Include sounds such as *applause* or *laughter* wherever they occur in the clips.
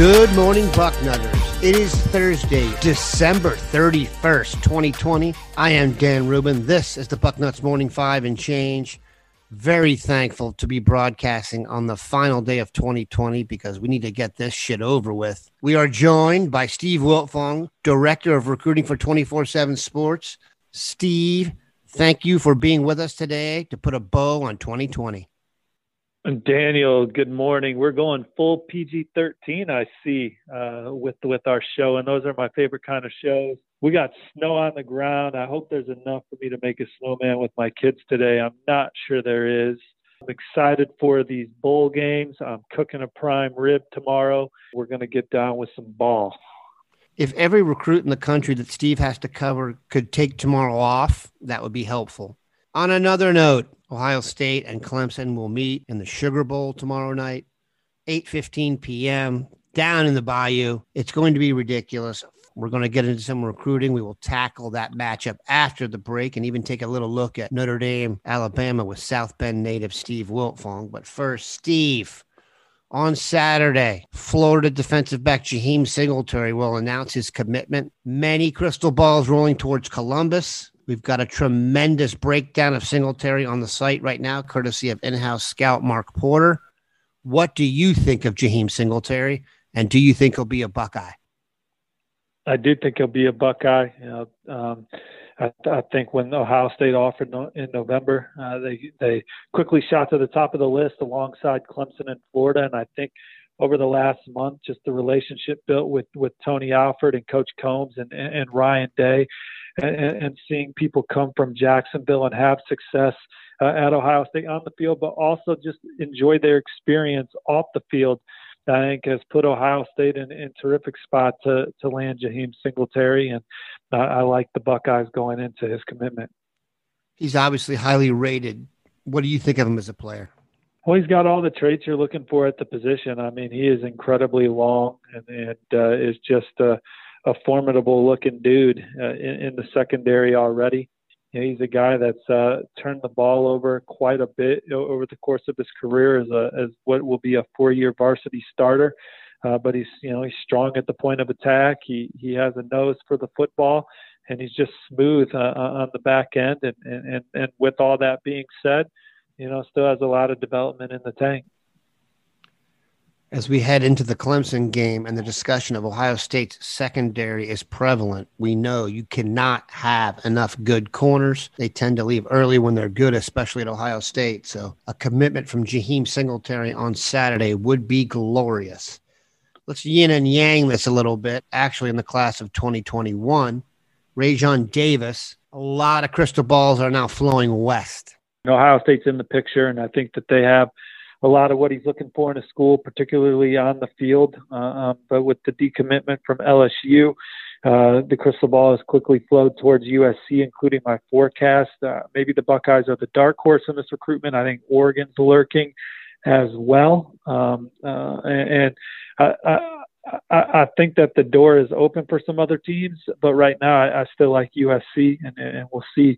Good morning, Bucknutters. It is Thursday, December 31st, 2020. I am Dan Rubin. This is the Bucknuts Morning Five and Change. Very thankful to be broadcasting on the final day of 2020 because we need to get this shit over with. We are joined by Steve Wiltfong, Director of Recruiting for 24 7 Sports. Steve, thank you for being with us today to put a bow on 2020. Daniel, good morning. We're going full PG-13. I see uh, with with our show, and those are my favorite kind of shows. We got snow on the ground. I hope there's enough for me to make a snowman with my kids today. I'm not sure there is. I'm excited for these bowl games. I'm cooking a prime rib tomorrow. We're going to get down with some ball. If every recruit in the country that Steve has to cover could take tomorrow off, that would be helpful. On another note, Ohio State and Clemson will meet in the Sugar Bowl tomorrow night, 8:15 p.m. down in the Bayou. It's going to be ridiculous. We're going to get into some recruiting. We will tackle that matchup after the break and even take a little look at Notre Dame, Alabama with South Bend native Steve Wiltfong. But first, Steve, on Saturday, Florida defensive back Jaheim Singletary will announce his commitment. Many crystal balls rolling towards Columbus. We've got a tremendous breakdown of Singletary on the site right now, courtesy of in house scout Mark Porter. What do you think of Jaheim Singletary? And do you think he'll be a Buckeye? I do think he'll be a Buckeye. You know, um, I, I, think when Ohio State offered no, in November, uh, they they quickly shot to the top of the list alongside Clemson and Florida. And I think over the last month, just the relationship built with with Tony Alford and Coach Coombs and, and, and Ryan Day and, and seeing people come from Jacksonville and have success uh, at Ohio State on the field, but also just enjoy their experience off the field. I think has put Ohio State in, in terrific spot to to land Jaheim Singletary, and uh, I like the Buckeyes going into his commitment. He's obviously highly rated. What do you think of him as a player? Well, he's got all the traits you're looking for at the position. I mean, he is incredibly long and, and uh, is just uh, a formidable looking dude uh, in, in, the secondary already. You know, he's a guy that's uh, turned the ball over quite a bit over the course of his career as a as what will be a four-year varsity starter. Uh, but he's you know he's strong at the point of attack. He he has a nose for the football, and he's just smooth uh, on the back end. And, and and with all that being said, you know still has a lot of development in the tank as we head into the Clemson game and the discussion of Ohio State's secondary is prevalent, we know you cannot have enough good corners. They tend to leave early when they're good, especially at Ohio State. So a commitment from Jaheim Singletary on Saturday would be glorious. Let's yin and yang this a little bit. Actually, in the class of 2021, Raesjon Davis, a lot of crystal balls are now flowing west. Ohio State's in the picture, and I think that they have – a lot of what he's looking for in a school, particularly on the field. Uh, um, but with the decommitment from LSU, uh, the crystal ball has quickly flowed towards USC, including my forecast. Uh, maybe the Buckeyes are the dark horse in this recruitment. I think Oregon's lurking as well. Um, uh, and I, I, I, think that the door is open for some other teams, but right now I, I still like USC, and, and we'll see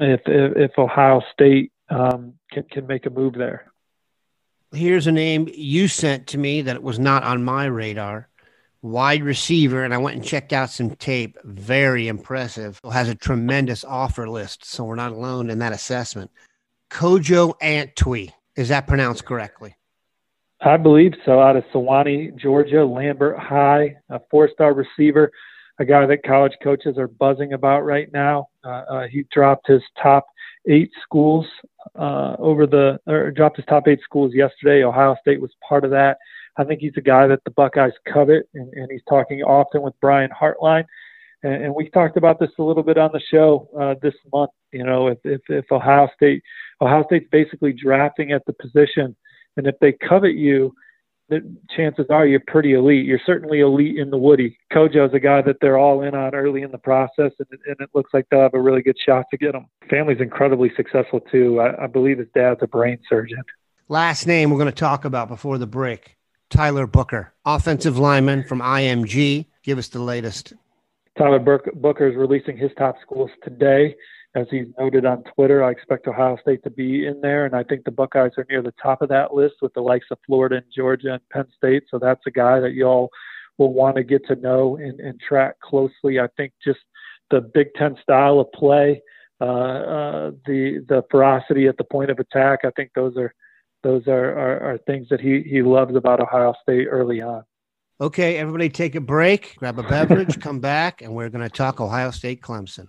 if, if, if Ohio State um, can, can make a move there here's a name you sent to me that was not on my radar. Wide receiver, and I went and checked out some tape. Very impressive. Has a tremendous offer list, so we're not alone in that assessment. Kojo Antwi, is that pronounced correctly? I believe so. Out of Suwanee, Georgia, Lambert High, a four-star receiver, a guy that college coaches are buzzing about right now. Uh, uh, he dropped his top eight schools uh, over the or dropped his top eight schools yesterday. Ohio State was part of that. I think he's a guy that the Buckeyes covet, and, and he's talking often with Brian Hartline. and, and we talked about this a little bit on the show uh, this month. You know, if, if if Ohio State Ohio State's basically drafting at the position, and if they covet you, the chances are you're pretty elite. You're certainly elite in the Woody. Kojo's a guy that they're all in on early in the process, and, and it looks like they'll have a really good shot to get him. Family's incredibly successful too. I, I believe his dad's a brain surgeon. Last name we're going to talk about before the break Tyler Booker, offensive lineman from IMG. Give us the latest. Tyler Booker is releasing his top schools today. As he's noted on Twitter, I expect Ohio State to be in there, and I think the Buckeyes are near the top of that list with the likes of Florida and Georgia and Penn State. So that's a guy that y'all will want to get to know and, and track closely. I think just the Big Ten style of play, uh, uh, the the ferocity at the point of attack. I think those are those are, are, are things that he, he loves about Ohio State early on. Okay, everybody take a break, grab a beverage, come back, and we're going to talk Ohio State Clemson.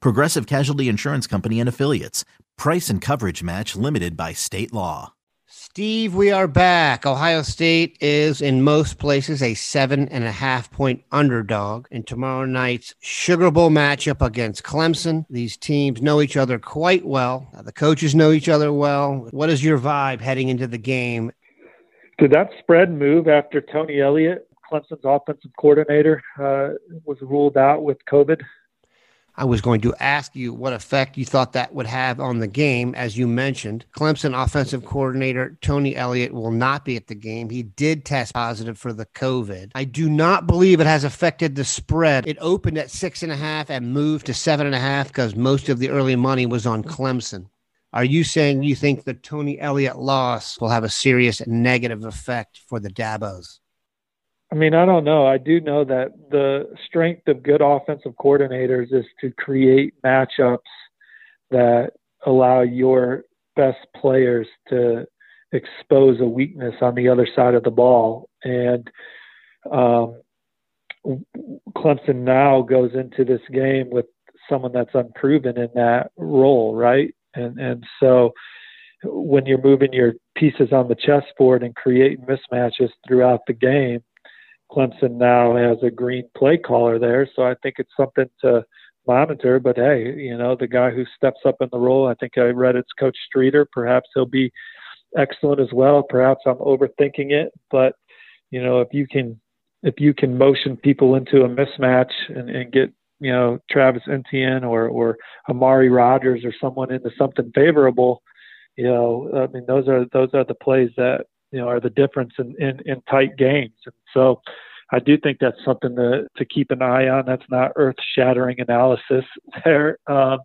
Progressive Casualty Insurance Company and Affiliates. Price and coverage match limited by state law. Steve, we are back. Ohio State is in most places a seven and a half point underdog in tomorrow night's Sugar Bowl matchup against Clemson. These teams know each other quite well. The coaches know each other well. What is your vibe heading into the game? Did that spread move after Tony Elliott, Clemson's offensive coordinator, uh, was ruled out with COVID? I was going to ask you what effect you thought that would have on the game. As you mentioned, Clemson offensive coordinator Tony Elliott will not be at the game. He did test positive for the COVID. I do not believe it has affected the spread. It opened at six and a half and moved to seven and a half because most of the early money was on Clemson. Are you saying you think the Tony Elliott loss will have a serious negative effect for the Dabos? I mean, I don't know. I do know that the strength of good offensive coordinators is to create matchups that allow your best players to expose a weakness on the other side of the ball. And um, Clemson now goes into this game with someone that's unproven in that role, right? And and so when you're moving your pieces on the chessboard and creating mismatches throughout the game, Clemson now has a green play caller there, so I think it's something to monitor. But hey, you know, the guy who steps up in the role, I think I read it's Coach Streeter. Perhaps he'll be excellent as well. Perhaps I'm overthinking it, but you know, if you can if you can motion people into a mismatch and, and get you know Travis Etienne or or Amari Rodgers or someone into something favorable, you know, I mean those are those are the plays that you know are the difference in, in, in tight games. And so I do think that's something to, to keep an eye on. That's not earth shattering analysis *laughs* there. Um,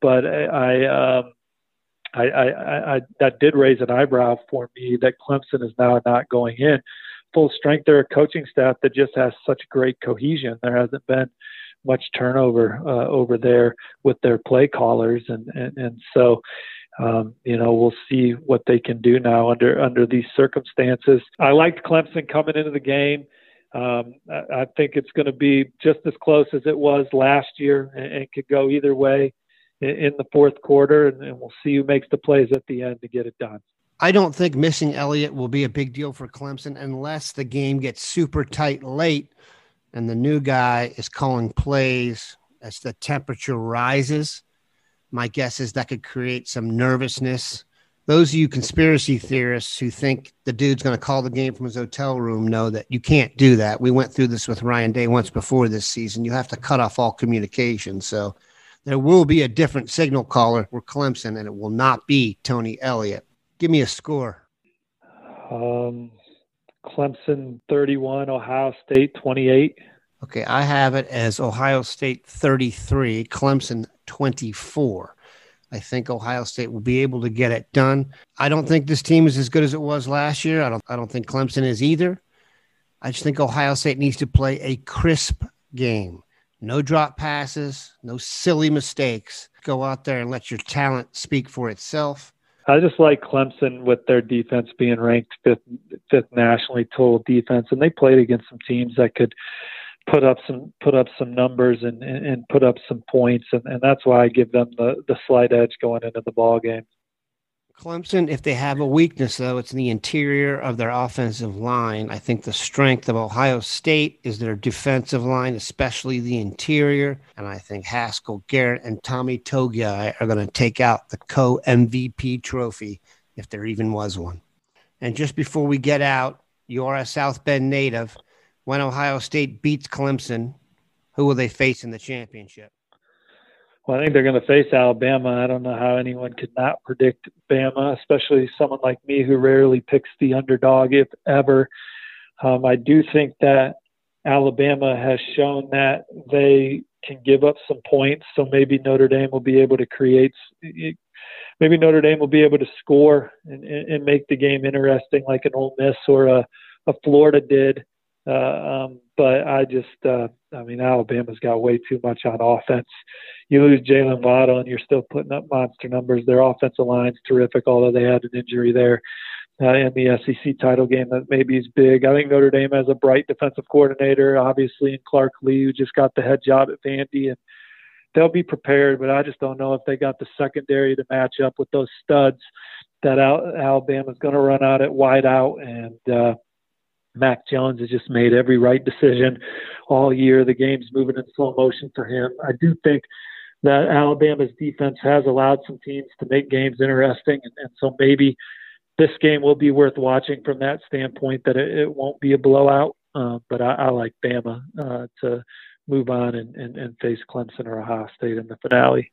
but I, I, um, I, I, I, that did raise an eyebrow for me that Clemson is now not going in full strength. They're a coaching staff that just has such great cohesion. There hasn't been much turnover uh, over there with their play callers, and and, and so um, you know, we'll see what they can do now under under these circumstances. I liked Clemson coming into the game. Um, I, I think it's going to be just as close as it was last year, and, and could go either way in, in the fourth quarter. And, and we'll see who makes the plays at the end to get it done. I don't think missing Elliott will be a big deal for Clemson unless the game gets super tight late and the new guy is calling plays as the temperature rises my guess is that could create some nervousness. Those of you conspiracy theorists who think the dude's going to call the game from his hotel room know that you can't do that. We went through this with Ryan Day once before this season. You have to cut off all communication. So there will be a different signal caller for Clemson, and it will not be Tony Elliott. Give me a score. Um, Clemson 31, Ohio State 28. Okay, I have it as Ohio State 33, Clemson 24. I think Ohio State will be able to get it done. I don't think this team is as good as it was last year. I don't I don't think Clemson is either. I just think Ohio State needs to play a crisp game. No drop passes, no silly mistakes. Go out there and let your talent speak for itself. I just like Clemson with their defense being ranked fifth, fifth nationally total defense, and they played against some teams that could put up some put up some numbers and and put up some points, and, and that's why I give them the the slight edge going into the ball game. Clemson, if they have a weakness, though, it's in the interior of their offensive line. I think the strength of Ohio State is their defensive line, especially the interior. And I think Haskell, Garrett, and Tommy Togiai are going to take out the co MVP trophy if there even was one. And just before we get out, you're a South Bend native. When Ohio State beats Clemson, who will they face in the championship? Well, I think they're going to face Alabama. I don't know how anyone could not predict Bama, especially someone like me who rarely picks the underdog, if ever. Um, I do think that Alabama has shown that they can give up some points, so maybe Notre Dame will be able to create. Maybe Notre Dame will be able to score and, and make the game interesting, like an Ole Miss or a, a Florida did. Uh, um, but I just, uh, I mean, Alabama's got way too much on offense. You lose Jaylen Waddle, and you're still putting up monster numbers. Their offensive line's terrific, although they had an injury there uh, in the SEC title game that maybe is big. I think Notre Dame has a bright defensive coordinator, obviously, in Clark Lea, who just got the head job at Vandy, and they'll be prepared. But I just don't know if they got the secondary to match up with those studs that Alabama's going to run out at wide out and. uh Mac Jones has just made every right decision all year. The game's moving in slow motion for him. I do think that Alabama's defense has allowed some teams to make games interesting, and, and so maybe this game will be worth watching from that standpoint. That it, it won't be a blowout, uh, but I, I like Bama uh, to move on and, and, and face Clemson or Ohio State in the finale.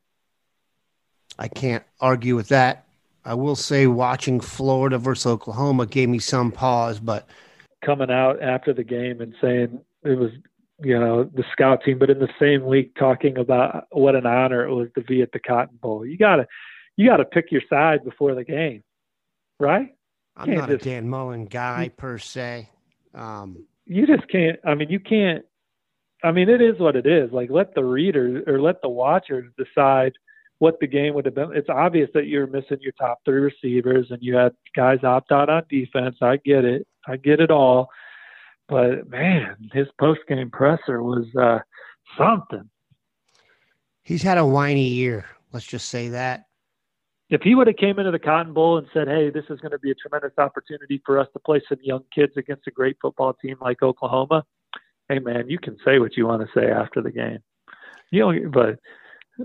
I can't argue with that. I will say watching Florida versus Oklahoma gave me some pause, but coming out after the game and saying it was you know the scout team, but in the same week talking about what an honor it was to be at the Cotton Bowl. You gotta you gotta pick your side before the game, right? I'm not just, a Dan Mullen guy per se. Um, you just can't. I mean, you can't. I mean, it is what it is. Like, let the readers or let the watchers decide what the game would have been. It's obvious that you're missing your top three receivers and you had guys opt out on defense. I get it. I get it all. But man, his post game presser was uh, something. He's had a whiny year. Let's just say that. If he would have came into the Cotton Bowl and said, "Hey, this is going to be a tremendous opportunity for us to play some young kids against a great football team like Oklahoma," hey man, you can say what you want to say after the game. You know, but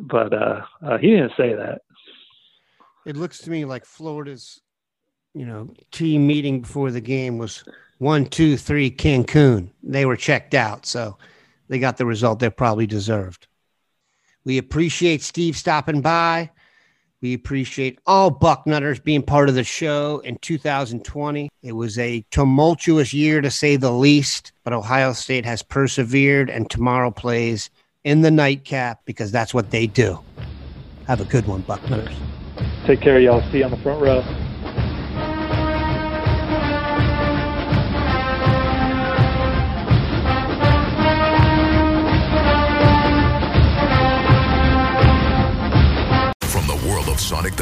but uh, uh, he didn't say that. It looks to me like Florida's you know, team meeting before the game was one, two, three, Cancun. They were checked out, so they got the result they probably deserved. We appreciate Steve stopping by. We appreciate all Bucknutters being part of the show in 2020. It was a tumultuous year to say the least, but Ohio State has persevered and tomorrow plays in the nightcap because that's what they do. Have a good one, Bucknutters. Take care, y'all. See you on the front row.